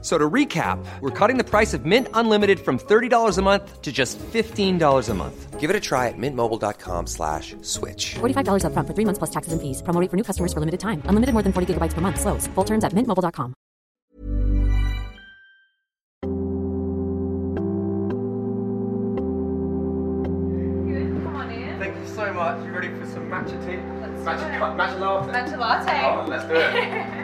F- So to recap, we're cutting the price of Mint Unlimited from $30 a month to just $15 a month. Give it a try at mintmobile.com slash switch. $45 upfront for three months plus taxes and fees. Promo rate for new customers for limited time. Unlimited more than 40 gigabytes per month. Slows. Full terms at mintmobile.com. Thank you so much. You ready for some matcha tea? Let's matcha, do it. matcha latte? Matcha latte. Oh, let's do it.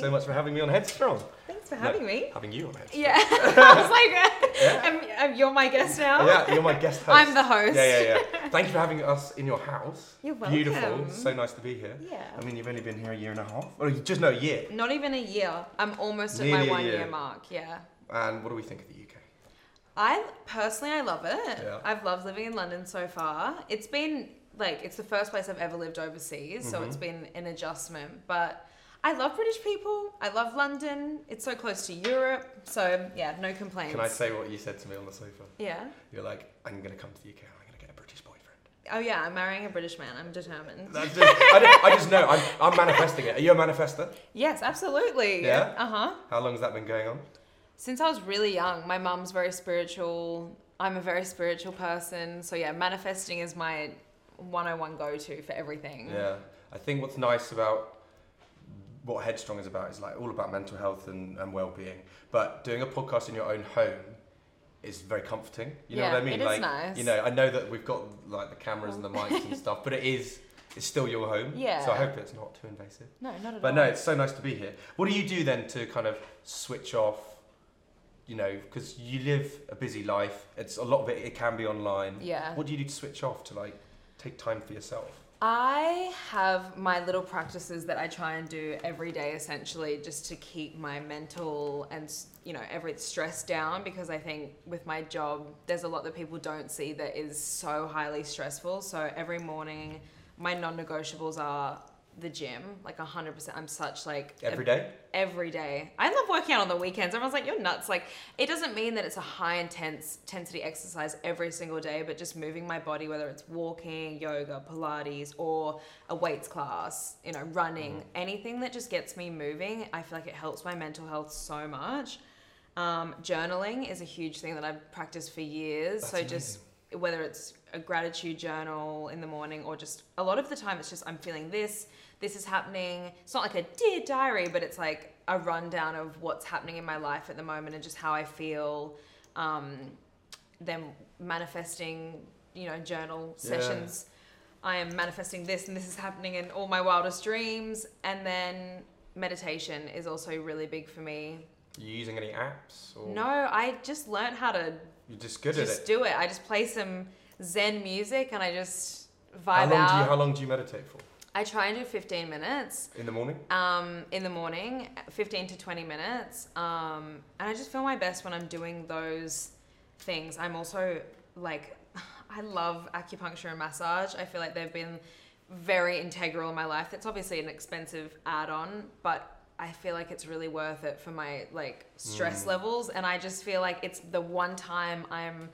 so much for having me on Headstrong. Thanks for No, having me. Having you on Headstrong. Yeah, I was like, uh, am- am- you're my guest now. Yeah, you're my guest host. I'm the host. Yeah, yeah, yeah. Thank you for having us in your house. You're welcome. Beautiful. So nice to be here. Yeah. I mean, you've only been here a year and a half. Or just no, a year. Not even a year. I'm almost at my one year. year. mark. Yeah. And what do we think of the UK? I personally, I love it. Yeah. I've loved living in London so far. It's been like it's the first place I've ever lived overseas, so Mm-hmm. it's been an adjustment. But I love British people. I love London. It's so close to Europe, so yeah, no complaints. Can I say what you said to me on the sofa? Yeah. You're like, I'm going to come to the UK I'm going to get a British boyfriend. Oh yeah, I'm marrying a British man. I'm determined. That's just, I, don't- I just know. I'm, I'm manifesting it. Are you a manifester? Yes, absolutely. Yeah? Uh huh. How long has that been going on? Since I was really young, my mum's very spiritual. I'm a very spiritual person. So yeah, manifesting is my 101 go-to for everything. Yeah. I think what's nice about what Headstrong is about is like all about mental health and, and well-being. But doing a podcast in your own home is very comforting. You know Yeah, what I mean? it is like nice. you know, I know that we've got like the cameras and the mics and stuff, but it is it's still your home. Yeah. So I hope it's not too invasive. No, not at But all. But no, it's so nice to be here. What do you do then to kind of switch off? You know, because you live a busy life. It's a lot of it. It can be online. Yeah. What do you do to switch off to like take time for yourself? I have my little practices that I try and do every day, essentially, just to keep my mental and you know every stress down. Because I think with my job, there's a lot that people don't see that is so highly stressful. So every morning, my non-negotiables are the gym, like hundred percent. I'm such like Every day? every day. I love working out on the weekends. Everyone's like, you're nuts. Like, it doesn't mean that it's a high intense intensity exercise every single day, but just moving my body, whether it's walking, yoga, Pilates, or a weights class, you know, running, anything that just gets me moving, I feel like it helps my mental health so much. Um, journaling is a huge thing that I've practiced for years. so just whether it's a gratitude journal in the morning or just a lot of the time it's just I'm feeling this, this is happening. It's not like a dear diary, but it's like a rundown of what's happening in my life at the moment and just how I feel. Um, then manifesting, you know, journal Yeah. sessions. I am manifesting this and this is happening in all my wildest dreams. And then meditation is also really big for me. You using any apps? Or No, I just learned how to You're just good just at it. Just do it. I just play some Zen music and I just vibe How long out. do you how long do you meditate for? I try and do 15 minutes In the morning? um, in the morning, 15 to 20 minutes. Um, and I just feel my best when I'm doing those things. I'm also like, I love acupuncture and massage. I feel like they've been very integral in my life. It's obviously an expensive add on, but I feel like it's really worth it for my like stress Mm. levels, and I just feel like it's the one time I'm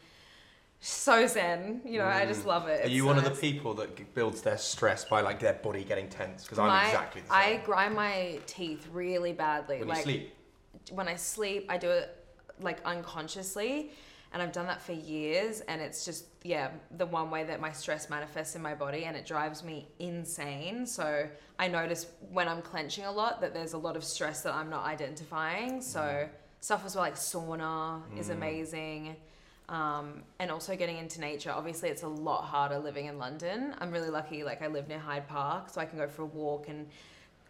so zen. You know, I just love it. Mm. Are you so one of the people that builds their stress by like their body getting tense? Because I'm exactly the same. I grind my teeth really badly. when like you sleep. when I sleep, I do it like unconsciously, and I've done that for years. And it's just yeah, the one way that my stress manifests in my body, and it drives me insane. So I notice when I'm clenching a lot that there's a lot of stress that I'm not identifying. So stuff as well like sauna is amazing. Um, and also getting into nature. Obviously, it's a lot harder living in London. I'm really lucky, like, I live near Hyde Park, so I can go for a walk and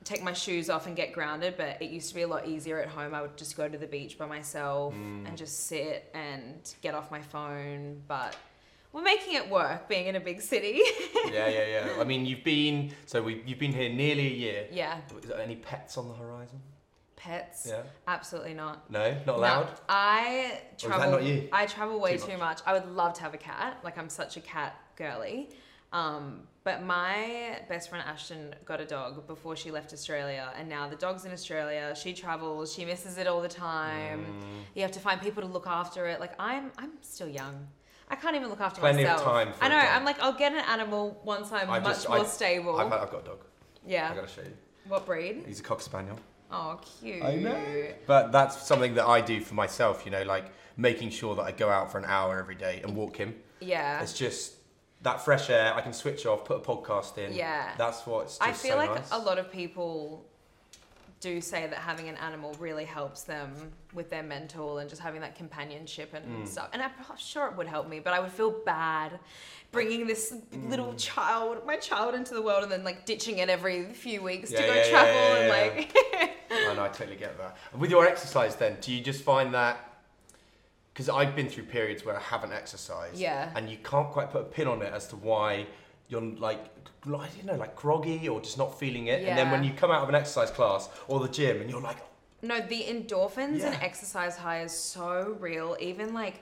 take my shoes off and get grounded. But it used to be a lot easier at home. I would just go to the beach by myself and just sit and get off my phone. But we're making it work being in a big city. yeah, yeah, yeah. I mean, you've been so we you've been here nearly a year. yeah. Is there any pets on the horizon? Pets? Yeah. Absolutely not. No, not No, allowed. I that travel. not you? I travel way Too too much. much. I would love to have a cat. Like I'm such a cat girly. Um, but my best friend Ashton got a dog before she left Australia, and now the dog's in Australia. She travels. She misses it all the time. Mm. You have to find people to look after it. Like I'm, I'm still young. I can't even look after Plenty of myself. time for I a know. I'm like, I'll get an animal once I'm I much just- more I- stable. I've, I've got a dog. yeah. I gotta show you. What breed? He's a cock spaniel. Oh, cute. But that's something that I do for myself. You know, like making sure that I go out for an hour every day and walk him. Yeah. It's just that fresh air. I can switch off, put a podcast in. Yeah. That's what's. Just I feel so like nice. a lot of people do say that having an animal really helps them with their mental and just having that companionship and Mm. stuff. And I'm sure it would help me, but I would feel bad bringing this little Mm. child, my child, into the world and then like ditching it every few weeks to Yeah, go yeah, yeah, travel yeah, and yeah. like. I I totally get that. With your exercise, then, do you just find that? Because I've been through periods where I haven't exercised. Yeah. And you can't quite put a pin on it as to why you're like, I don't know, like groggy or just not feeling it. And then when you come out of an exercise class or the gym and you're like, No, the endorphins and exercise high is so real. Even like,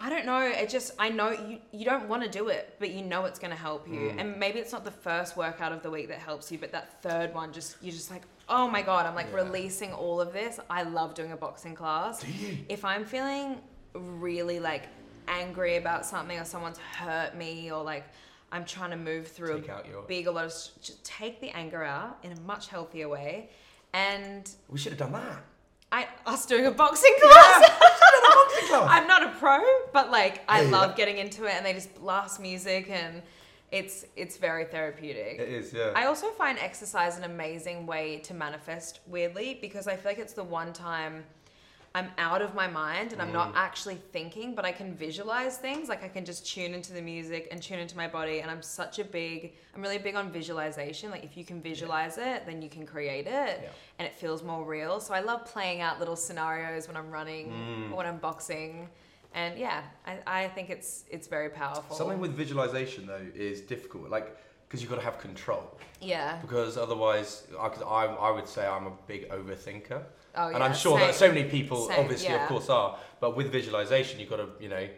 I don't know. It just I know you you don't want to do it, but you know it's going to help you. Mm. And maybe it's not the first workout of the week that helps you, but that third one just you're just like, oh my god, I'm like Yeah. releasing all of this. I love doing a boxing class. Do you? If I'm feeling really like angry about something or someone's hurt me or like I'm trying to move through Take a your- big a lot of just take the anger out in a much healthier way. And we should have done that. I us doing a boxing class. boxing class. I'm not a pro, but like I Yeah, yeah. love getting into it, and they just blast music, and it's it's very therapeutic. It is, yeah. I also find exercise an amazing way to manifest weirdly because I feel like it's the one time I'm out of my mind and I'm Mm. not actually thinking, but I can visualize things. Like I can just tune into the music and tune into my body. And I'm such a big, I'm really big on visualization. Like if you can visualize it, then you can create it Yeah. and it feels more real. So I love playing out little scenarios when I'm running Mm. or when I'm boxing. And yeah, I, I think it's it's very powerful. Something with visualization, though, is difficult. Like, because you've got to have control. yeah. Because otherwise, I, I, I would say I'm a big overthinker. Oh, yeah. and I'm sure that so many people, Same, obviously, yeah. of course, are. But with visualization, you've got to, you know,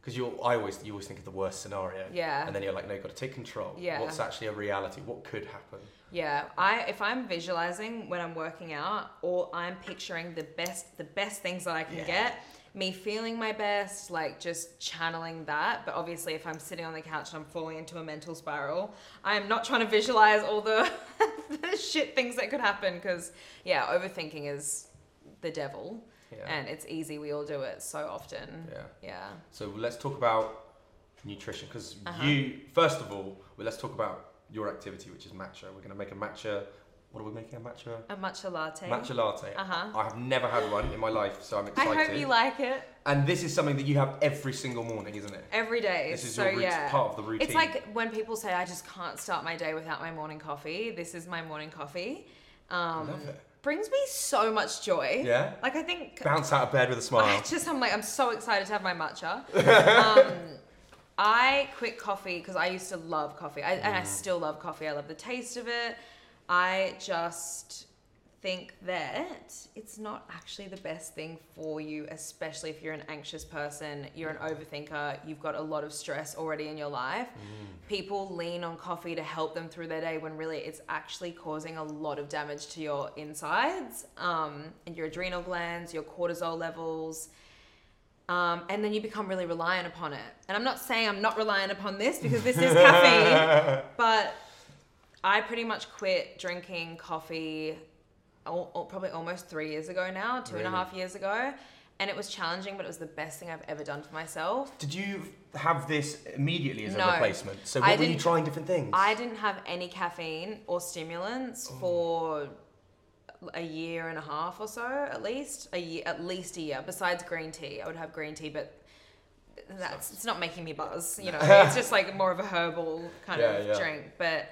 because you I always you always think of the worst scenario. Yeah. And then you're like, no, you've got to take control. Yeah. What's actually a reality? What could happen? Yeah, I if I'm visualizing when I'm working out or I'm picturing the best the best things that I can Yeah. get, me feeling my best, like just channeling that. But obviously if I'm sitting on the couch and I'm falling into a mental spiral, I'm not trying to visualize all the, the shit things that could happen because yeah, overthinking is the devil. Yeah. And it's easy, we all do it so often. Yeah. Yeah. So let's talk about nutrition because Uh-huh. you first of all, well, let's talk about your activity, which is matcha. We're going to make a matcha. What are we making? A matcha? A matcha latte. Matcha latte. Uh-huh. I have never had one in my life, so I'm excited. I hope you like it. And this is something that you have every single morning, isn't it? Every day. This is so your yeah. part of the routine. It's like when people say I just can't start my day without my morning coffee. This is my morning coffee. Um, love it. Brings me so much joy. Yeah? Like I think Bounce out of bed with a smile. I just I'm like I'm so excited to have my matcha. um, I quit coffee because I used to love coffee, I, Mm. and I still love coffee. I love the taste of it. I just think that it's not actually the best thing for you, especially if you're an anxious person, you're an overthinker, you've got a lot of stress already in your life. People lean on coffee to help them through their day when really it's actually causing a lot of damage to your insides um, and your adrenal glands, your cortisol levels. Um, and then you become really reliant upon it. And I'm not saying I'm not reliant upon this because this is caffeine, but I pretty much quit drinking coffee al- al- probably almost three years ago now, two and a half Really? years ago. And it was challenging, but it was the best thing I've ever done for myself. Did you have this immediately as No. a replacement? So I what were you trying different things? I didn't have any caffeine or stimulants Oh. for a year and a half or so, at least a year, at least a year. Besides green tea, I would have green tea, but that's it's not making me buzz. You know, it's just like more of a herbal kind Yeah, of yeah. drink. But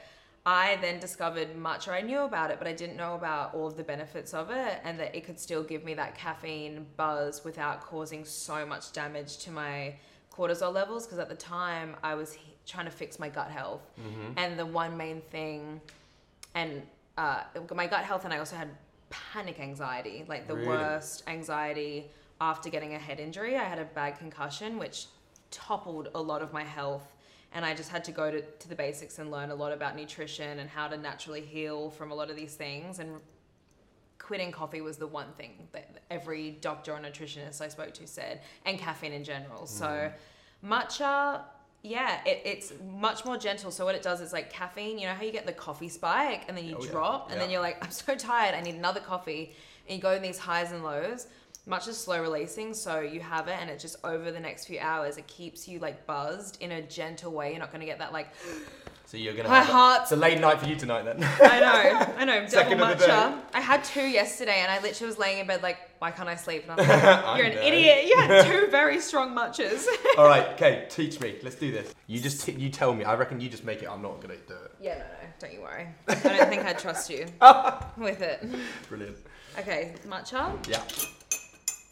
I then discovered matcha, or I knew about it, but I didn't know about all of the benefits of it, and that it could still give me that caffeine buzz without causing so much damage to my cortisol levels. Because at the time, I was trying to fix my gut health, Mm-hmm. and the one main thing, and uh, my gut health, and I also had panic anxiety, like the Really? worst anxiety after getting a head injury. I had a bad concussion, which toppled a lot of my health. And I just had to go to, to the basics and learn a lot about nutrition and how to naturally heal from a lot of these things. And quitting coffee was the one thing that every doctor or nutritionist I spoke to said, and caffeine in general. So, mm. matcha, yeah, it, it's much more gentle. So, what it does is like caffeine, you know how you get the coffee spike and then you Oh, yeah. drop, and then you're like, I'm so tired, I need another coffee. And you go in these highs and lows. Matcha is slow releasing, so you have it, and it just over the next few hours, it keeps you like buzzed in a gentle way. You're not gonna get that like so you're gonna My heart's- It's a late night for you tonight then. I know, I know. Double Second of the matcha. I had two yesterday, and I literally was laying in bed like, why can't I sleep? And I was like, you're an know. idiot. You had two very strong matchas. All right, okay, teach me. Let's do this. You just t- you tell me. I reckon you just make it. I'm not gonna do it. yeah, no, no, don't you worry. I don't think I'd trust you with it. Brilliant. Okay, matcha. Yeah.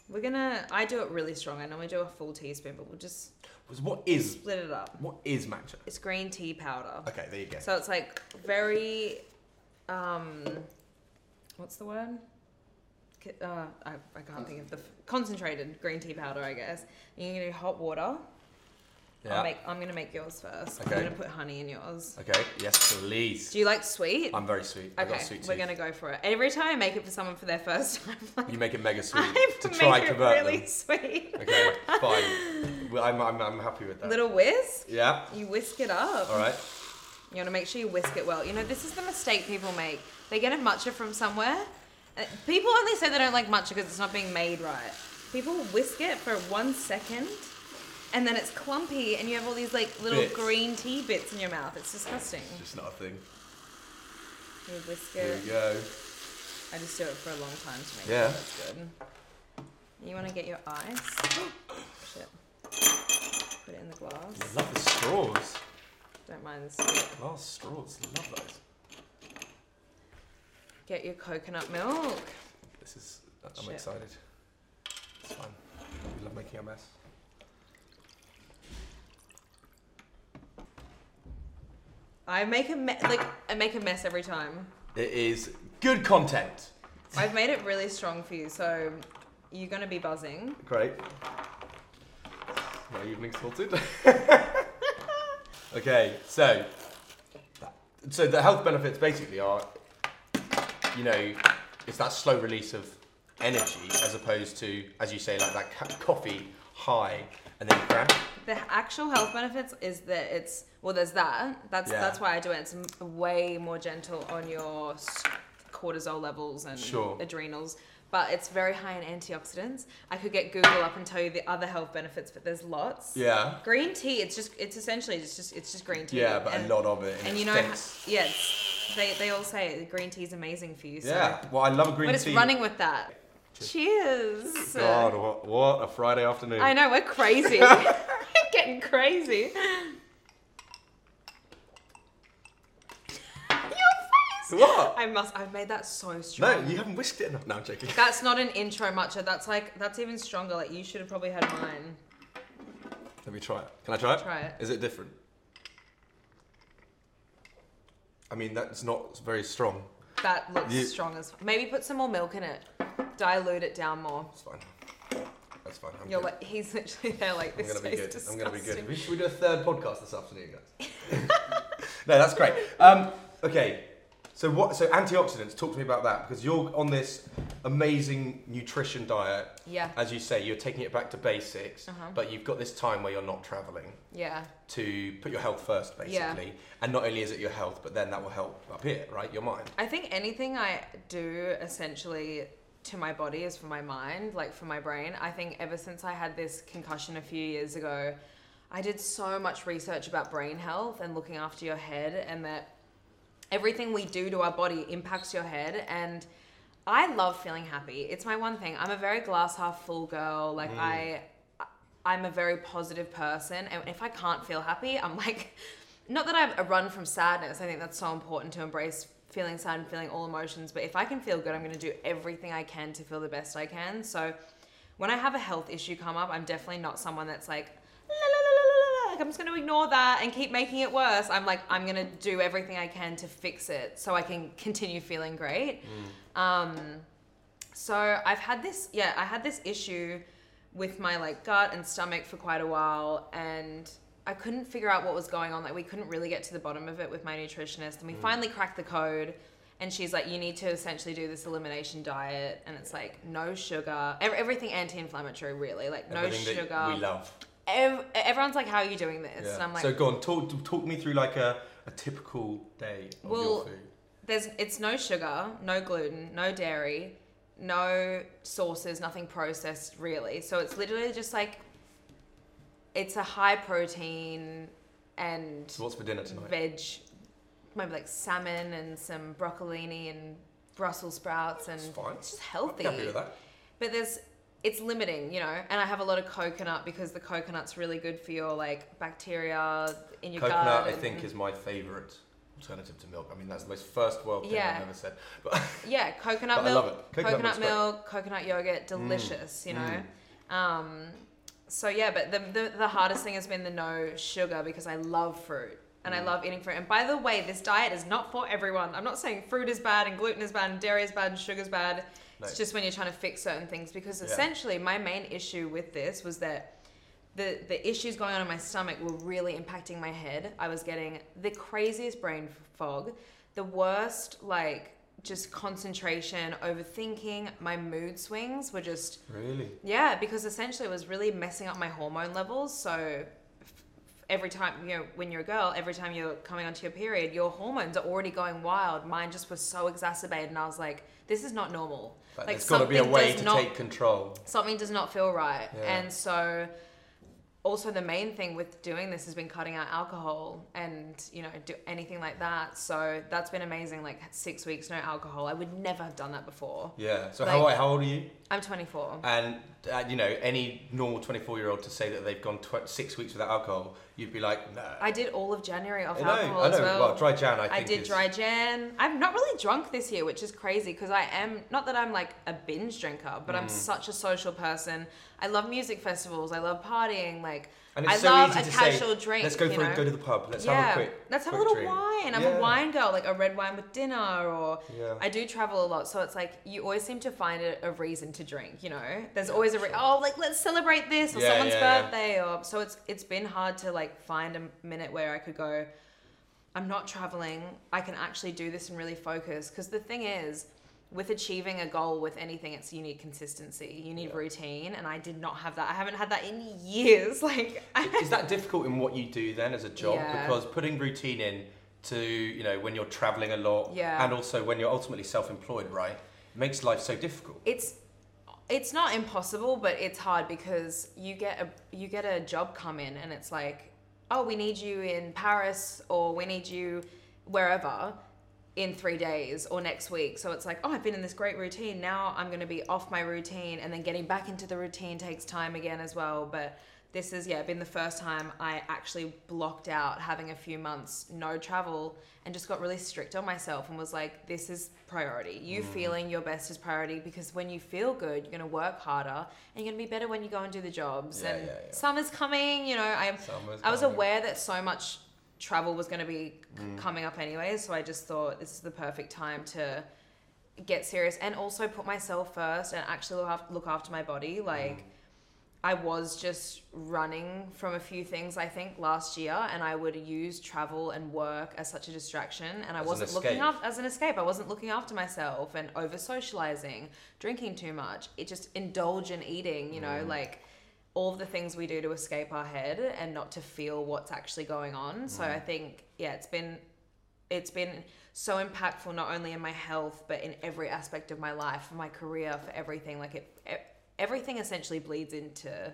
We're gonna. I do it really strong. I normally do a full teaspoon, but we'll just what is split it up. what is matcha? It's green tea powder. Okay, there you go. So it's like very, um, what's the word? Ki- Uh, I, I can't think of the f- concentrated green tea powder. I guess you're gonna do hot water. Yeah. I'll make, I'm gonna make yours first. Okay. I'm gonna put honey in yours. Okay. Yes, please. Do you like sweet? I'm very sweet. Got okay, a sweet we're gonna go for it. Every time I make it for someone for their first time, like, You make it mega sweet I to make try it convert really them. sweet. Okay, fine. Well, I'm, I'm, I'm happy with that. Little whisk. Yeah. You whisk it up. All right. You want to make sure you whisk it well. You know, this is the mistake people make. They get a matcha from somewhere. Uh, People only say they don't like matcha because it's not being made right. People whisk it for one second, and then it's clumpy, and you have all these like little Bits. green tea bits in your mouth. It's disgusting. Just not a thing. You whisk There we go. I just do it for a long time to make Yeah. sure that's good. You want to get your ice. Shit. Put it in the glass. Love the straws. Don't mind the sweet. Glass straws. Love those. Get your coconut milk. This is. I'm Shit. excited. It's fine. We love making a mess. I make a me- like I make a mess every time. It is good content. I've made it really strong for you, so you're gonna be buzzing. Great. My evening sorted. okay, so so the health benefits basically are, you know, it's that slow release of energy as opposed to, as you say, like that ca- coffee high and then. The actual health benefits is that it's well, there's that. That's Yeah. that's why I do it. It's m- way more gentle on your s- cortisol levels and Sure. adrenals. But it's very high in antioxidants. I could get Google up and tell you the other health benefits, but there's lots. Yeah. Green tea, it's just it's essentially it's just it's just green tea. Yeah, but a lot of it. And you know, yes, yeah, it's, they they all say it, green tea is amazing for you. So. Yeah. Well, I love a green tea. But it's tea. running with that. Cheers. God, what, what a Friday afternoon. I know, we're crazy. we're getting crazy. Your face! What? I must, I've made that so strong. No, you haven't whisked it enough. No, I'm joking. That's not an intro matcha. That's like, that's even stronger. Like, you should have probably had mine. Let me try it. Can I try it? Try it. Is it different? I mean, that's not very strong. That looks You- strong as. Maybe put some more milk in it. Dilute it down more. That's fine. That's fine. I'm You're good. like he's literally there like this. I'm gonna be good. tastes I'm gonna be disgusting. good. Should we do a third podcast this afternoon, guys? no, that's great. Um, okay, so what? So antioxidants. Talk to me about that because you're on this amazing nutrition diet. Yeah. As you say, you're taking it back to basics, Uh-huh. but you've got this time where you're not traveling Yeah. to put your health first, basically, Yeah. basically. And not only is it your health, but then that will help up here, right? Your mind. I think anything I do essentially to my body as for my mind, like for my brain. I think ever since I had this concussion a few years ago, I did so much research about brain health and looking after your head and that everything we do to our body impacts your head and I love feeling happy. It's my one thing. I'm a very glass half full girl. Like mm. I I'm a very positive person and if I can't feel happy, I'm like not that I run from sadness. I think that's so important to embrace feeling sad and feeling all emotions, but if I can feel good, I'm going to do everything I can to feel the best I can. So when I have a health issue come up, I'm definitely not someone that's like la, la, la, la, la, la, like I'm just going to ignore that and keep making it worse. I'm like I'm going to do everything I can to fix it so I can continue feeling great. Um, so I've had this, yeah, I had this issue with my like gut and stomach for quite a while, and I couldn't figure out what was going on. Like we couldn't really get to the bottom of it with my nutritionist, and we mm. finally cracked the code. And she's like, you need to essentially do this elimination diet, and it's like no sugar, ev- everything anti-inflammatory, really, like no sugar. we love. Ev- everyone's like, how are you doing this? Yeah. And I'm like, so go on, talk talk me through like a, a typical day of your Well, food. there's it's no sugar, no gluten, no dairy, no sauces, nothing processed really. So it's literally just like it's a high protein and So what's for dinner tonight? veg, maybe like salmon and some broccolini and Brussels sprouts and It's fine. it's just healthy. happy with that. But there's it's limiting, you know, and I have a lot of coconut because the coconut's really good for your like bacteria in your gut. Coconut, gut. I and- think, is my favourite alternative to milk. I mean, that's the most first world thing Yeah. I've ever said. But Yeah, coconut But I milk, love it. coconut, Coconut milk's great. milk, coconut yogurt, delicious. You know. Mm. Um, so yeah, but the, the the hardest thing has been the no sugar because I love fruit and Mm. I love eating fruit. And by the way, this diet is not for everyone. I'm not saying fruit is bad and gluten is bad and dairy is bad and sugar's bad. No. It's just when you're trying to fix certain things because Yeah. essentially my main issue with this was that the the issues going on in my stomach were really impacting my head. I was getting the craziest brain fog, the worst like just concentration, overthinking. My mood swings were just really, yeah, because essentially it was really messing up my hormone levels. So every time you know when you're a girl, every time you're coming onto your period, your hormones are already going wild. Mine just was so exacerbated, and I was like, this is not normal. like, there's got to be a way to not- take control. something does not feel right. Yeah. And so also the main thing with doing this has been cutting out alcohol and you know do anything like that. So that's been amazing. Like six weeks no alcohol. I would never have done that before. Yeah. So Like- how how old are you? I'm 24. And uh, you know, any normal 24 year old to say that they've gone tw- six weeks without alcohol, you'd be like, no. I did all of January off I know, alcohol I as know. well. Well, dry Jan, I I did is- dry Jan. I'm not really drunk this year, which is crazy because I am not that I'm like a binge drinker, but Mm. I'm such a social person. I love music festivals. I love partying. Like And it's I so love easy a to casual say, drink. let's go for know? a, go to the pub. Let's yeah, have a quick. let's have a little drink. wine. I'm Yeah. a wine girl, like a red wine with dinner, or Yeah. I do travel a lot, so it's like you always seem to find a, a reason to drink. You know, there's always a re- oh, like let's celebrate this or someone's birthday, or so it's it's been hard to like find a minute where I could go. I'm not traveling. I can actually do this and really focus. Because the thing is, with achieving a goal with anything, it's you need consistency. You need routine, and I did not have that. I haven't had that in years. Like, Is that difficult in what you do then as a job? Yeah. Because putting routine in to you know when you're traveling a lot, Yeah. and also when you're ultimately self-employed, right, makes life so difficult. it's it's not impossible, but it's hard because you get a you get a job come in, and it's like, oh, we need you in Paris, or we need you wherever in three days or next week. So it's like, oh, I've been in this great routine. Now I'm going to be off my routine, and then getting back into the routine takes time again as well. But this is yeah been the first time I actually blocked out having a few months no travel and just got really strict on myself and was like, this is priority. You mm. feeling your best is priority because when you feel good, you're going to work harder and you're going to be better when you go and do the jobs. Yeah, and yeah, yeah. summer's coming. You know, I I was aware that so much travel was going to be Mm. coming up anyway, so I just thought this is the perfect time to get serious and also put myself first and actually look after, look after my body. Like, I was just running from a few things, I think, last year, and I would use travel and work as such a distraction. And I wasn't looking after, as an escape, I wasn't looking after myself and over socializing, drinking too much. It just indulge in eating, you know, like all the things we do to escape our head and not to feel what's actually going on. So I think, yeah, it's been it's been so impactful not only in my health but in every aspect of my life for my career for everything like it, everything essentially bleeds into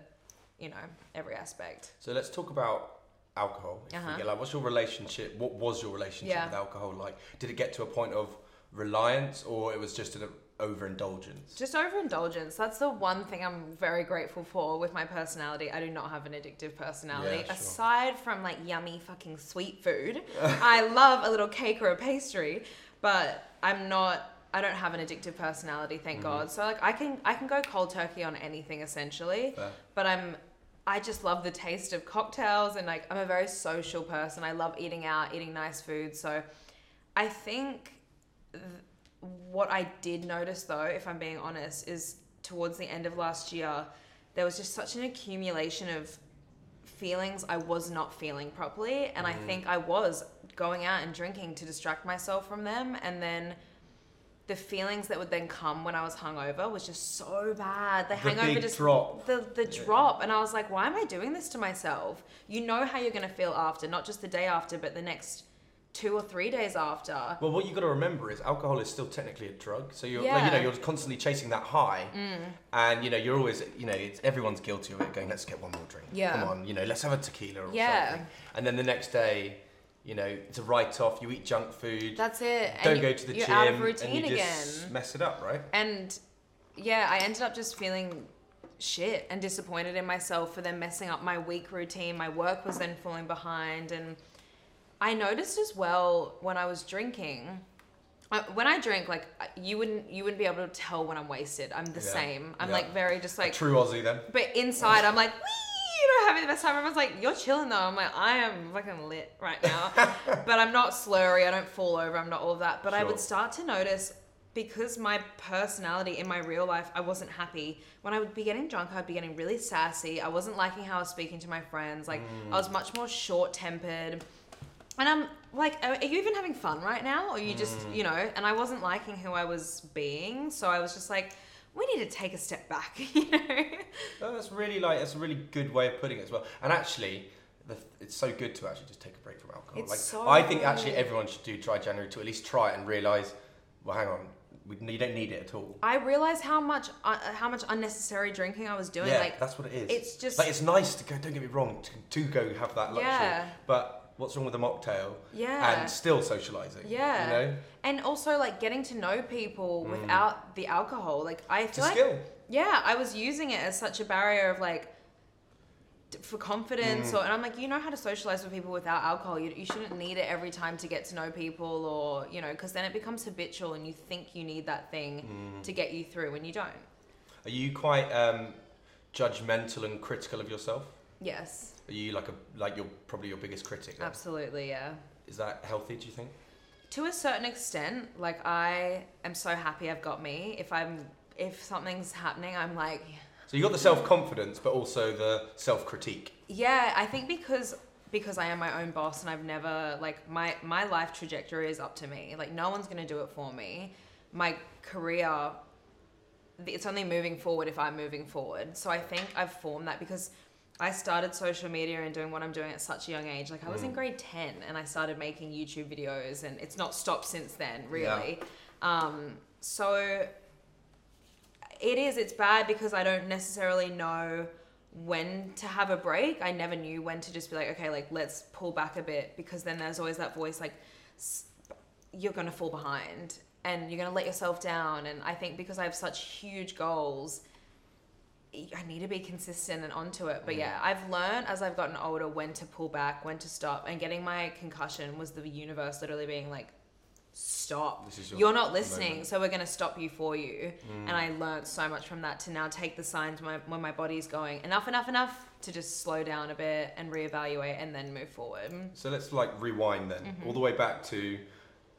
you know every aspect So let's talk about alcohol. Uh-huh. get, like, what's your relationship? What was your relationship Yeah. with alcohol like? Did it get to a point of reliance, or it was just an overindulgence? just overindulgence that's the one thing i'm very grateful for with my personality i do not have an addictive personality Yeah, sure. aside from like yummy fucking sweet food i love a little cake or a pastry but i'm not I don't have an addictive personality, thank Mm-hmm. God. So like I can I can go cold turkey on anything essentially. Fair. But I'm I just love the taste of cocktails and like I'm a very social person. I love eating out, eating nice food. So I think th- what I did notice though, if I'm being honest, is towards the end of last year, there was just such an accumulation of feelings I was not feeling properly. And I mm. think I was going out and drinking to distract myself from them. And then the feelings that would then come when I was hungover was just so bad. The, The hangover just drop. The the drop, and I was like, why am I doing this to myself? You know how you're gonna feel after, not just the day after, but the next two or three days after. Well, what you got to remember is alcohol is still technically a drug. So you're, like, you Mm. know, you're constantly chasing that high, and you know, you're always, you know, it's, everyone's guilty of it. Going, let's get one more drink. Yeah. Come on, you know, let's have a tequila or Yeah. something. And then the next day, you know, it's a write-off. You eat junk food. That's it. Don't you- go to the you're gym, out of and routine you just again. mess it up, right? And yeah, I ended up just feeling shit and disappointed in myself for then messing up my week routine. My work was then falling behind. And I noticed as well when I was drinking. I- When I drink, like uh, you wouldn't, you wouldn't be able to tell when I'm wasted. I'm the Yeah. same. I'm Yeah. like very just like True Aussie then. but inside, I'm like, wee, you know, having the best time. Everyone's like, you're chilling though. I'm like, I am fucking lit right now. but I'm not slurry. I don't fall over. I'm not all of that. But I would start to notice because my personality in my real life, I wasn't happy. When I would be getting drunk, I'd be getting really sassy. I wasn't liking how I was speaking to my friends. Like, I mm. was much more short tempered. And I'm like, are you even having fun right now? Or you just, Mm. you know, and I wasn't liking who I was being. So I was just like, we need to take a step back, you know? That's really like that's a really good way of putting it as well. And actually, the, it's so good to actually just take a break from alcohol. It's like so I think actually everyone should do dry January to at least try it and realize, well, hang on, we, you don't need it at all. I realized how much uh, how much unnecessary drinking I was doing. yeah, like that's what it is. it's just- like it's nice to go. Don't get me wrong, to, to go have that luxury. Yeah. But what's wrong with a mocktail? Yeah. And still socializing. yeah, You know. and also like getting to know people without the alcohol. Like I feel like skill. yeah, I was using it as such a barrier of like for confidence Mm. or and I'm like you know how to socialize with people without alcohol you, you shouldn't need it every time to get to know people or you know because then it becomes habitual and you think you need that thing Mm. to get you through when you don't Are you quite um, judgmental and critical of yourself? yes Are you like a like you're probably your biggest critic? then? absolutely yeah Is that healthy? Do you think? to a certain extent like i am so happy i've got me if i'm if something's happening i'm like So you got the self confidence, but also the self critique. yeah i think because because i am my own boss and i've never like my my life trajectory is up to me like no one's going to do it for me my career it's only moving forward if i'm moving forward so i think i've formed that because I started social media and doing what I'm doing at such a young age. Like I was in grade 10 and I started making YouTube videos and it's not stopped since then, really. Um, so it is, it's bad because I don't necessarily know when to have a break. I never knew when to just be like, okay, like let's pull back a bit because then there's always that voice like, you're going to fall behind and you're going to let yourself down. And I think because I have such huge goals, I need to be consistent and onto it. Mm. But yeah, I've learned as I've gotten older when to pull back, when to stop. And getting my concussion was the universe literally being like, stop. Your You're not listening, moment." Mm. so we're going to stop you for you. And I learned so much from that to now take the signs when my, when my body's going enough, enough, enough to just slow down a bit and reevaluate and then move forward. So let's like rewind then, Mm-hmm. all the way back to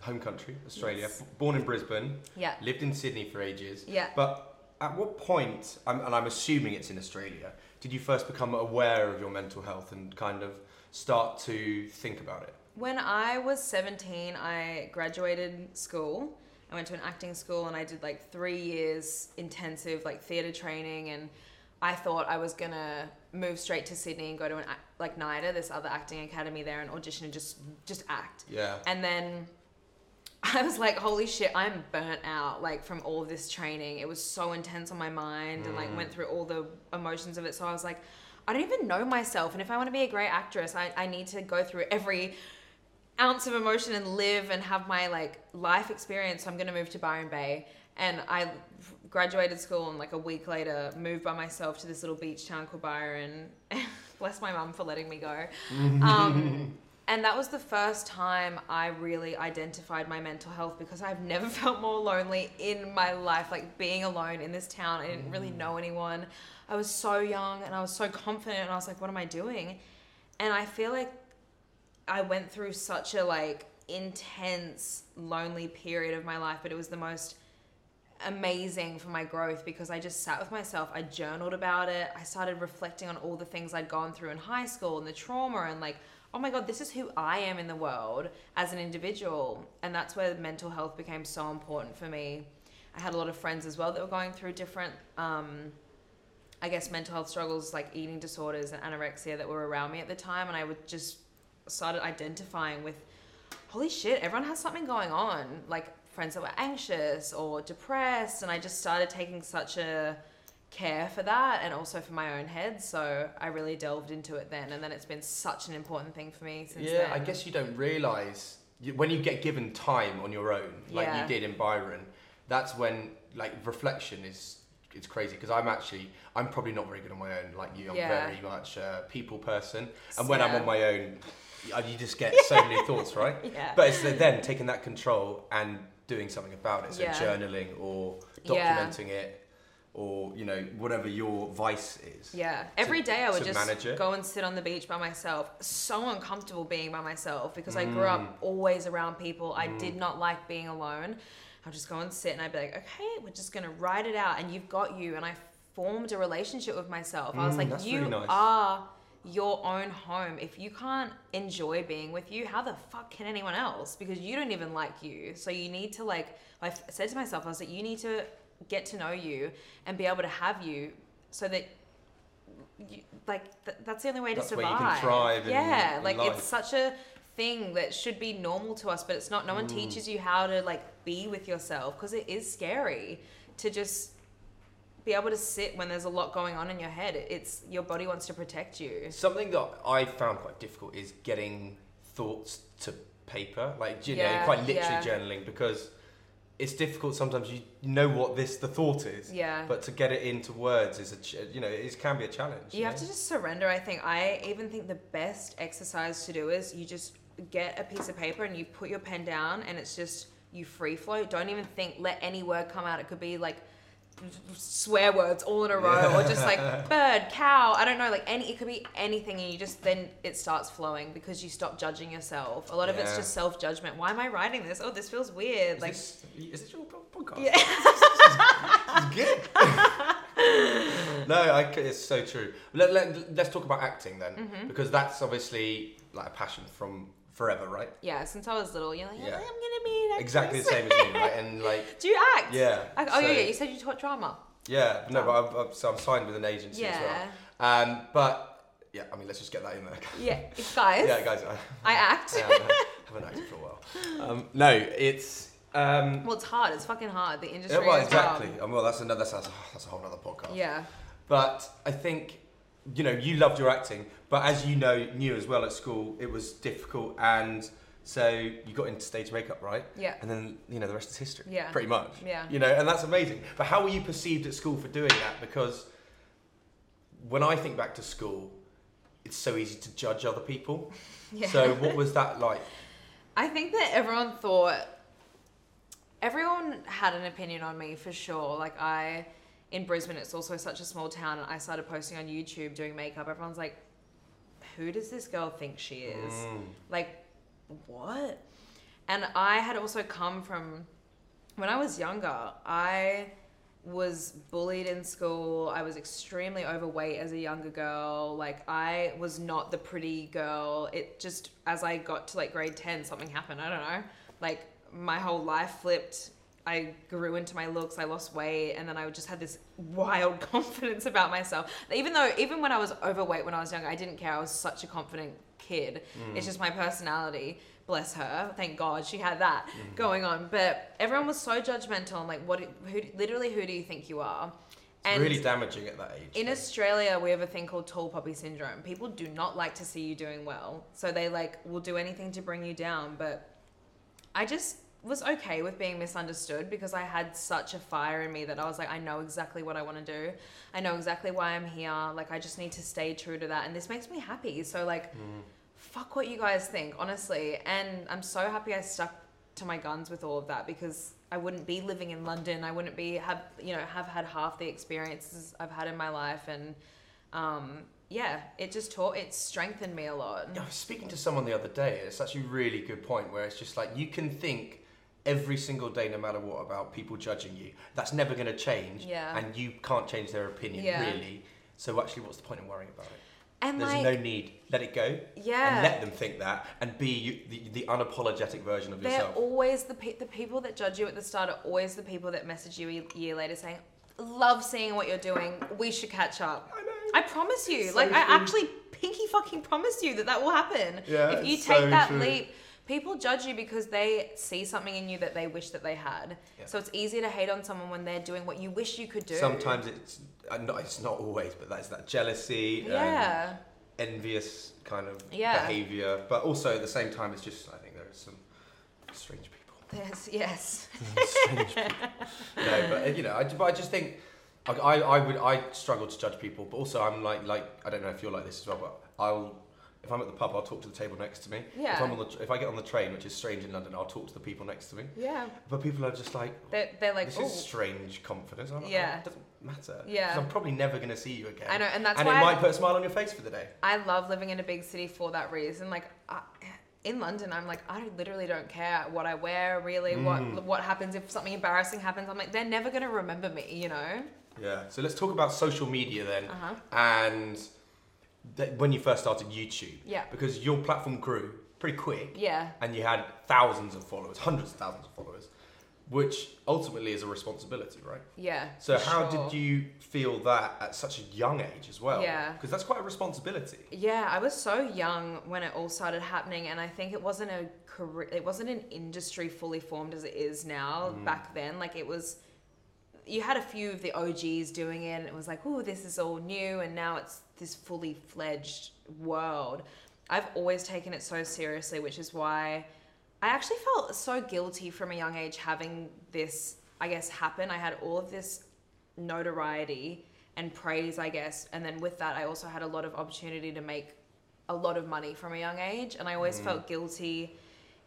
home country, Australia. b- Born in Brisbane. Yeah. Lived in Sydney for ages. Yeah. But at what point, I'm, and I'm assuming it's in Australia, did you first become aware of your mental health and kind of start to think about it? When I was 17, I graduated school. I went to an acting school and I did like three years intensive like theatre training and I thought I was gonna move straight to Sydney and go to an act- like NIDA, this other acting academy there, and audition and just just act. Yeah. And then I was like, holy shit, I'm burnt out like from all this training. It was so intense on my mind and like went through all the emotions of it. So I was like, I don't even know myself. And if I want to be a great actress, I, I need to go through every ounce of emotion and live and have my like life experience. So I'm gonna move to Byron Bay. And I graduated school and like a week later moved by myself to this little beach town called Byron. Bless my mum for letting me go. Um, and that was the first time I really identified my mental health because I've never felt more lonely in my life. Like being alone in this town, I didn't really mm. know anyone. I was so young and I was so confident, and I was like, what am I doing? And I feel like I went through such a like intense, lonely period of my life, but it was the most amazing for my growth because I just sat with myself. I journaled about it. I started reflecting on all the things I'd gone through in high school and the trauma and like, oh my God, this is who I am in the world as an individual. And that's where mental health became so important for me. I had a lot of friends as well that were going through different, um, I guess, mental health struggles like eating disorders and anorexia that were around me at the time. And I would just started identifying with, holy shit, everyone has something going on. Like friends that were anxious or depressed. And I just started taking such a care for that and also for my own head. So I really delved into it then. And then it's been such an important thing for me since Yeah, then. I guess you don't realise you, when you get given time on your own, like Yeah. you did in Byron. That's when like reflection is it's crazy because I'm actually I'm probably not very good on my own like you. I'm Yeah. very much a people person, and when I'm on my own, you just get so many thoughts, right? Yeah. But it's then taking that control and doing something about it, so journaling or documenting it. Or you know whatever your vice is. Yeah. Every day I would just go and sit on the beach by myself. So uncomfortable being by myself because I grew Mm. up always around people. I did not like being alone. I'd just go and sit and I'd be like, okay, we're just gonna write it out and you've got you. And I formed a relationship with myself. I was Mm, like, you really nice. are your own home. If you can't enjoy being with you, how the fuck can anyone else? Because you don't even like you. So you need to like I said to myself, I was like, you need to get to know you and be able to have you so that you, like th- that's the only way That's to where you survive. can thrive yeah, in like it's such a thing that should be normal to us, but it's not. No one Mm. teaches you how to like be with yourself because it is scary to just be able to sit when there's a lot going on in your head. It's your body wants to protect you. Something that I found quite difficult is getting thoughts to paper, like you know, quite literally yeah. journaling because it's difficult. Sometimes you know what this the thought is, Yeah. but to get it into words is a ch- you know it can be a challenge. You have to just surrender. I think. I even think the best exercise to do is you just get a piece of paper and you put your pen down, and it's just you free float. Don't even think. Let any word come out. It could be like swear words all in a row, or just like bird, cow. I don't know. Like any. It could be anything, and you just then it starts flowing because you stop judging yourself. A lot of it's just self judgment. Why am I writing this? Oh, this feels weird. Is like. this, is this your podcast? Yeah. Good. no, I it's so true. Let, let, let's talk about acting then, Mm-hmm. because that's obviously like a passion from forever, right? yeah, since I was little, you're like, Yeah. I'm gonna be an. Exactly the same as me, right? And like, Do you act? Yeah, Like, oh yeah, so- yeah. You said you taught drama. yeah, no, but I'm, I'm, so I'm signed with an agency as Yeah. well. Um, but yeah, I mean, let's just get that in there. Yeah, guys. yeah, guys, I, I act. I haven't, haven't acted for a while. Um, no, it's. Um, Well, it's hard. It's fucking hard. The industry. yeah, well, exactly. hard. Um, well, that's another. That's, that's a whole other podcast. Yeah. But I think, you know, you loved your acting, but as you know, knew as well at school, it was difficult, and so you got into stage makeup, right? Yeah. And then you know the rest is history. Yeah. Pretty much. Yeah. You know, and that's amazing. But how were you perceived at school for doing that? Because when I think back to school, it's so easy to judge other people. Yeah. So what was that like? I think that everyone thought everyone had an opinion on me for sure. Like I in Brisbane, it's also such a small town, and I started posting on YouTube doing makeup. Everyone's like, "Who does this girl think she is?" Mm. Like, what? And I had also come from when I was younger, I was bullied in school. I was extremely overweight as a younger girl. Like I was not the pretty girl. It just as I got to like grade 10 something happened. I don't know. Like my whole life flipped. I grew into my looks, I lost weight, and then I just had this wild confidence about myself. Even though, even when I was overweight when I was younger, I didn't care. I was such a confident kid. Mm. It's just my personality. Bless her. Thank God she had that mm-hmm. going on. But everyone was so judgmental and like, what? Who? Literally, who do you think you are? It's really damaging at that age. In though. Australia, we have a thing called tall poppy syndrome. People do not like to see you doing well, so they like will do anything to bring you down. But I just was okay with being misunderstood because I had such a fire in me that I was like, I know exactly what I want to do. I know exactly why I'm here. Like, I just need to stay true to that, and this makes me happy. So like, fuck what you guys think, honestly. And I'm so happy I stuck to my guns with all of that because I wouldn't be living in London. I wouldn't be have you know have had half the experiences I've had in my life, and um, yeah, it just taught it strengthened me a lot. I was speaking to someone the other day. It's actually a really good point where it's just like you can think every single day, no matter what, about people judging you. That's never going to change. Yeah. And you can't change their opinion, Yeah. really. So actually, what's the point in worrying about it? And There's like, no need. Let it go. Yeah. And let them think that, and be you, the, the unapologetic version of they're yourself. always the pe- the people that judge you at the start are always the people that message you a year later saying, "Love seeing what you're doing. We should catch up." I know. I promise you. So like I actually pinky fucking promise you that that will happen. Yeah, if you take so that true. leap, people judge you because they see something in you that they wish that they had. Yeah. So it's easier to hate on someone when they're doing what you wish you could do. Sometimes it's uh, not, it's not always, but that's that jealousy. Yeah. envious kind of Yeah. behavior, but also at the same time, it's just I think there are some strange people. There's, yes. strange people. no, but you know, I, but I just think I, I, I would I struggle to judge people, but also I'm like like I don't know if you're like this as well, but I'll. If I'm at the pub, I'll talk to the table next to me. Yeah. If I'm on the, tr- if I get on the train, which is strange in London, I'll talk to the people next to me. Yeah. But people are just like, They're, they're like, this oh. is strange confidence. I'm like, Yeah. It doesn't matter. Yeah. I'm probably never going to see you again. I know, and that's and why it I- might put a smile on your face for the day. I love living in a big city for that reason. Like I, in London, I'm like I literally don't care what I wear, really. Mm. What what happens if something embarrassing happens? I'm like they're never gonna remember me, you know. Yeah. So let's talk about social media then, Uh-huh. and th- when you first started YouTube. Yeah. Because your platform grew pretty quick. Yeah. And you had thousands of followers, hundreds of thousands of followers, which ultimately is a responsibility, right? Yeah. So how sure. did you feel that at such a young age as well? Yeah. Because that's quite a responsibility. Yeah, I was so young when it all started happening, and I think it wasn't a career, it wasn't an industry fully formed as it is now. Mm. Back then, like it was, you had a few of the OGs doing it, and it was like, oh, this is all new, and now it's this fully fledged world. I've always taken it so seriously, which is why I actually felt so guilty from a young age having this, I guess, happen. I had all of this notoriety and praise, I guess. And then with that, I also had a lot of opportunity to make a lot of money from a young age. And I always mm-hmm. felt guilty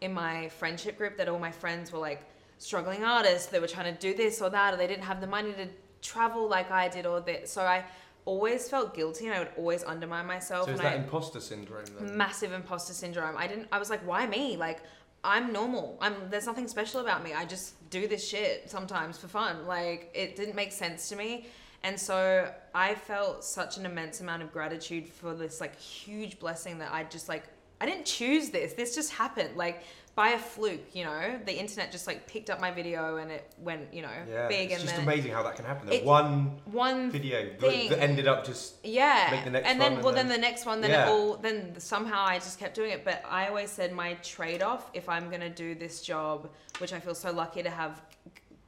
in my friendship group that all my friends were like struggling artists. They were trying to do this or that, or they didn't have the money to travel like I did, or that. So I always felt guilty and I would always undermine myself. So is that I, imposter syndrome then? massive imposter syndrome. I didn't. I was like, why me? Like, I'm normal. I'm. There's nothing special about me. I just do this shit sometimes for fun. Like, it didn't make sense to me, and so I felt such an immense amount of gratitude for this like huge blessing that I just like. I didn't choose this. This just happened. Like by a fluke, you know. The internet just like picked up my video and it went, you know, Yeah. big. it's and just then amazing how that can happen. That one one video that- thing. that ended up just yeah make the next and then and well then, then- the next one then Yeah. it all then somehow i just kept doing it but i always said my trade-off if i'm going to do this job which i feel so lucky to have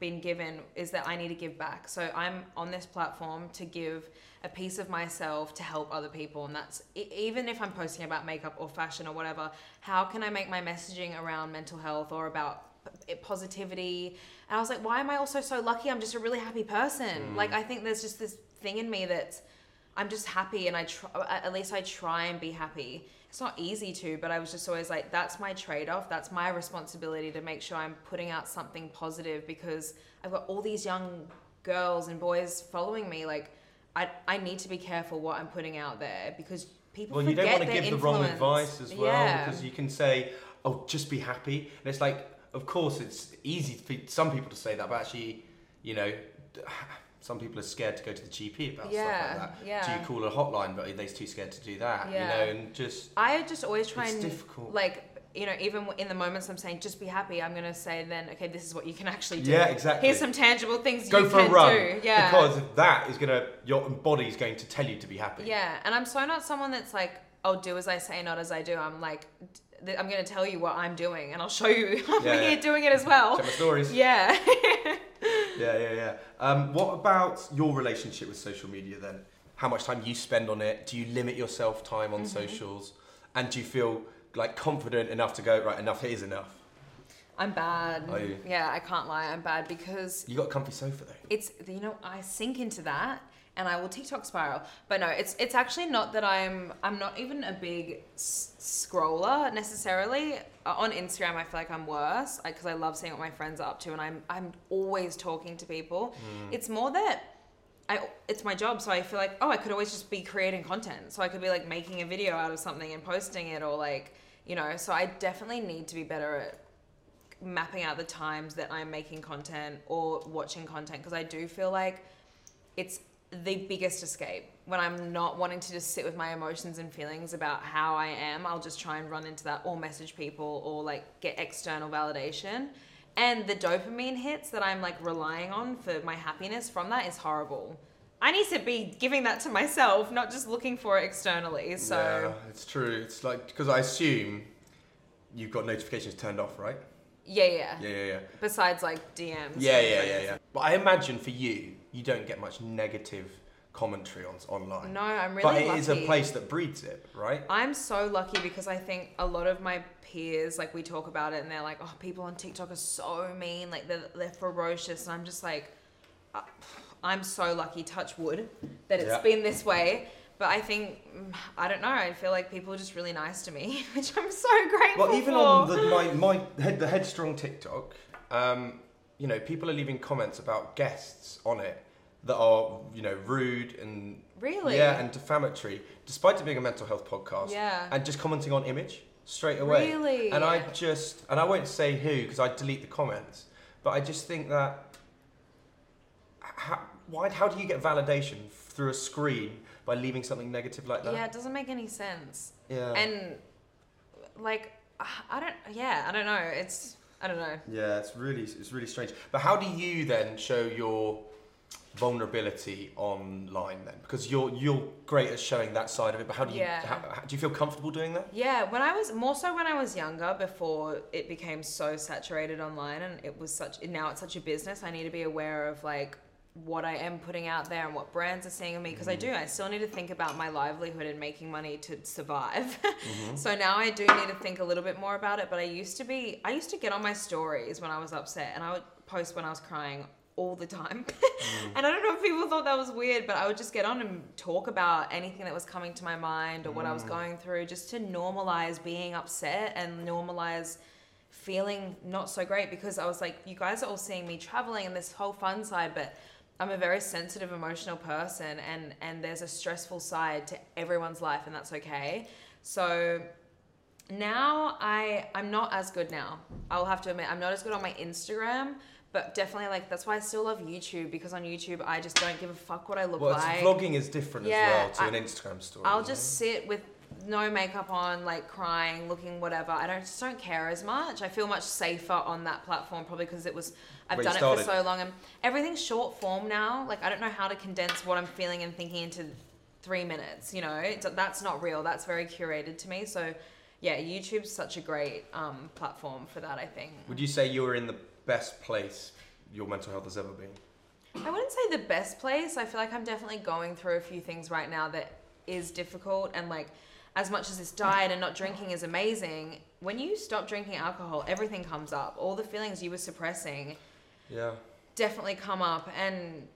been given is that i need to give back. So i'm on this platform to give a piece of myself to help other people. And that's even if i'm posting about makeup or fashion or whatever how can i make my messaging around mental health or about positivity? And i was like why am i also so lucky? I'm just a really happy person. Mm. Like i think there's just this thing in me that's I'm just happy and I try, at least I try and be happy. It's not easy to, but I was just always like, that's my trade off. That's my responsibility to make sure I'm putting out something positive because I've got all these young girls and boys following me. Like, I, I need to be careful what I'm putting out there because people Well, you forget don't want to give the wrong influence. advice as well Yeah. because you can say, oh, just be happy. And it's like, of course, it's easy for some people to say that, but actually, you know, some people are scared to go to the GP about Yeah, stuff like that. yeah. Do you call a hotline, but they're they too scared to do that? Yeah. You know, and just I just always try It's and difficult. like you know even in the moments I'm saying just be happy. I'm gonna say then okay this is what you can actually do. Yeah, exactly. Here's some tangible things go you for can a run do. Yeah. because that is gonna your body is going to tell you to be happy. Yeah, and I'm so not someone that's like, I'll do as I say, not as I do. I'm like, I'm going to tell you what I'm doing, and I'll show you I'm Yeah, here yeah. doing it as well. Check my stories. Yeah. Yeah, yeah, yeah. Um, what about your relationship with social media then? How much time you spend on it? Do you limit yourself time on Mm-hmm. socials? And do you feel like confident enough to go right? Enough is enough. I'm bad. Are you? Yeah, I can't lie. I'm bad because You got a comfy sofa though. it's you know I sink into that and I will TikTok spiral. But no, it's it's actually not that I'm I'm not even a big s- scroller necessarily. Uh, on Instagram, I feel like I'm worse because I love seeing what my friends are up to, and I'm I'm always talking to people. It's more that. I, it's my job, so I feel like oh, I could always just be creating content. So I could be like making a video out of something and posting it, or like you know. So I definitely need to be better at mapping out the times that I'm making content or watching content because I do feel like it's the biggest escape when I'm not wanting to just sit with my emotions and feelings about how I am. I'll just try and run into that or message people or like get external validation. And the dopamine hits that I'm like relying on for my happiness from that is horrible. I need to be giving that to myself, not just looking for it externally. So yeah, it's true. It's like because I assume you've got notifications turned off, right? Yeah, yeah. Yeah, yeah, yeah. Besides like DMs. Yeah, yeah, yeah, yeah. But I imagine for you, you don't get much negative commentary on online. No, I'm really But it is a place that breeds it, right? I'm so lucky because I think a lot of my peers, like we talk about it and they're like, oh, people on TikTok are so mean, like they're, they're ferocious. And I'm just like, uh, I'm so lucky, touch wood, that it's Yeah. been this way. But I think, I don't know, I feel like people are just really nice to me, which I'm so grateful Well, even for. on the, my, my head, the headstrong TikTok, um, you know, people are leaving comments about guests on it that are, you know, rude and Really? yeah, and defamatory, despite it being a mental health podcast. Yeah. and just commenting on image straight away. Really? And I just, and I won't say who because I delete the comments, but I just think that, how, why, how do you get validation through a screen by leaving something negative like that? yeah, it doesn't make any sense. Yeah. And like, I don't, yeah, I don't know. It's, I don't know. Yeah, it's really it's really strange. But how do you then show your vulnerability online then? Because you're you're great at showing that side of it. But how do you Yeah. how, how- do you feel comfortable doing that? Yeah, when I was more so when I was younger, before it became so saturated online, and it was such now it's such a business. I need to be aware of like what I am putting out there and what brands are seeing of me because I do. I still need to think about my livelihood and making money to survive. Mm-hmm. so now I do need to think a little bit more about it. But I used to be, I used to get on my stories when I was upset, and I would post when I was crying all the time. Mm. and I don't know if people thought that was weird, but I would just get on and talk about anything that was coming to my mind or what I was mm. going through just to normalize being upset and normalize feeling not so great because I was like, you guys are all seeing me traveling and this whole fun side, but I'm a very sensitive, emotional person and, and there's a stressful side to everyone's life and that's okay. So now I I'm not as good now. I'll have to admit I'm not as good on my Instagram, but definitely like that's why I still love YouTube because on YouTube I just don't give a fuck what I look Well, like. vlogging is different Yeah, as well to I- an Instagram story. I'll just sit with no makeup on, like crying, looking whatever. I don't just don't care as much. I feel much safer on that platform probably because it was I've done it for started. so long and everything's short form now. Like I don't know how to condense what I'm feeling and thinking into three minutes. You know, It's- that's not real. That's very curated to me. So yeah, YouTube's such a great um, platform for that. I think. Would you say you're in the best place your mental health has ever been? I wouldn't say the best place. I feel like I'm definitely going through a few things right now that is difficult and like as much as this diet and not drinking is amazing, when you stop drinking alcohol, everything comes up. All the feelings you were suppressing Yeah. definitely come up and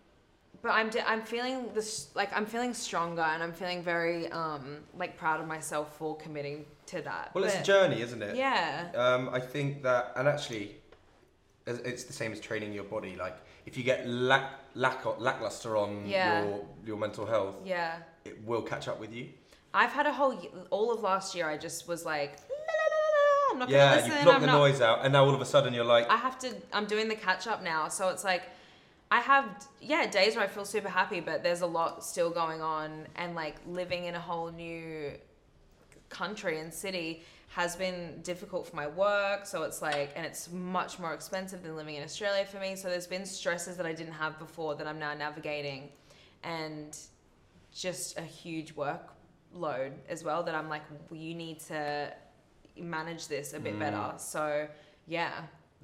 but I'm de- I'm feeling this like I'm feeling stronger and I'm feeling very um like proud of myself for committing to that. Well, it's a journey, isn't it? Yeah. Um, I think that, and actually, it's- it's the same as training your body. Like, if you get lack, lack lackluster on Yeah. your your mental health, Yeah. it will catch up with you. I've had a whole all of last year. I just was like, la, la, la, la, la, I'm not yeah, gonna listen. you block I'm the not, noise out, and now all of a sudden you're like, I have to. I'm doing the catch up now, so it's like I have yeah days where I feel super happy, but there's a lot still going on, and like living in a whole new country and city has been difficult for my work. So it's like, and it's much more expensive than living in Australia for me. So there's been stresses that I didn't have before that I'm now navigating, and just a huge workload as well that I'm like, you need to manage this a bit better. Mm. So yeah,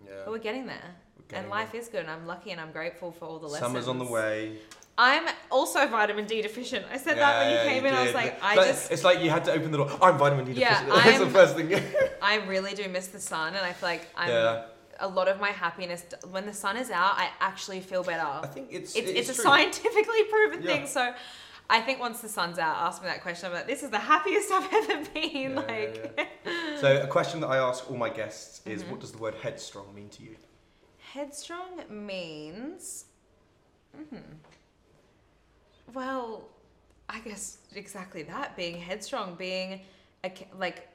yeah, but we're getting there. getting and life is good, and I'm lucky, and I'm grateful for all the lessons. summer's on the way. I'm also vitamin D deficient. I said that when you Yeah, came in. I was like, I But just, It's like you had to open the door. I'm vitamin D Yeah, deficient. That's the I'm- first thing. I really do miss the sun, and I feel like I'm. Yeah. A lot of my happiness when the sun is out, I actually feel better. I think it's it's, it's, it's a scientifically proven Yeah. thing. So, I think once the sun's out, ask me that question. I'm like, this is the happiest I've ever been. Yeah, like, yeah, So a question that I ask all my guests is, Mm-hmm. what does the word headstrong mean to you? headstrong means. mhm. Well, I guess exactly that. Being headstrong, being like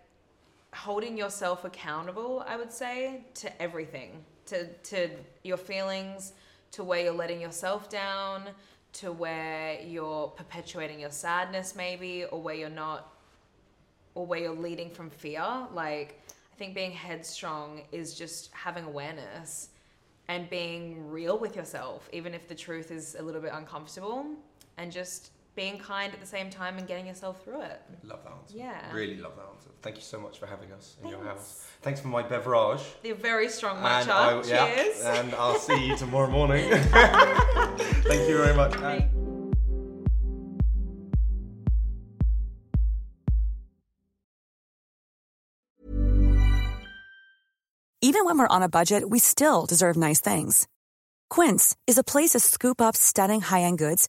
holding yourself accountable. I would say to everything, to to your feelings, to where you're letting yourself down, to where you're perpetuating your sadness, maybe, or where you're not or where you're leading from fear. Like, I think being headstrong is just having awareness and being real with yourself, even if the truth is a little bit uncomfortable, and just being kind at the same time and getting yourself through it. Love that answer. Yeah. Really love that answer. Thank you so much for having us in your house. Thanks for my beverage. The very strong And matcha. I- yeah, Cheers. and I'll see you tomorrow morning. Thank you very much. Thank- Even when we're on a budget, we still deserve nice things. Quince is a place to scoop up stunning high-end goods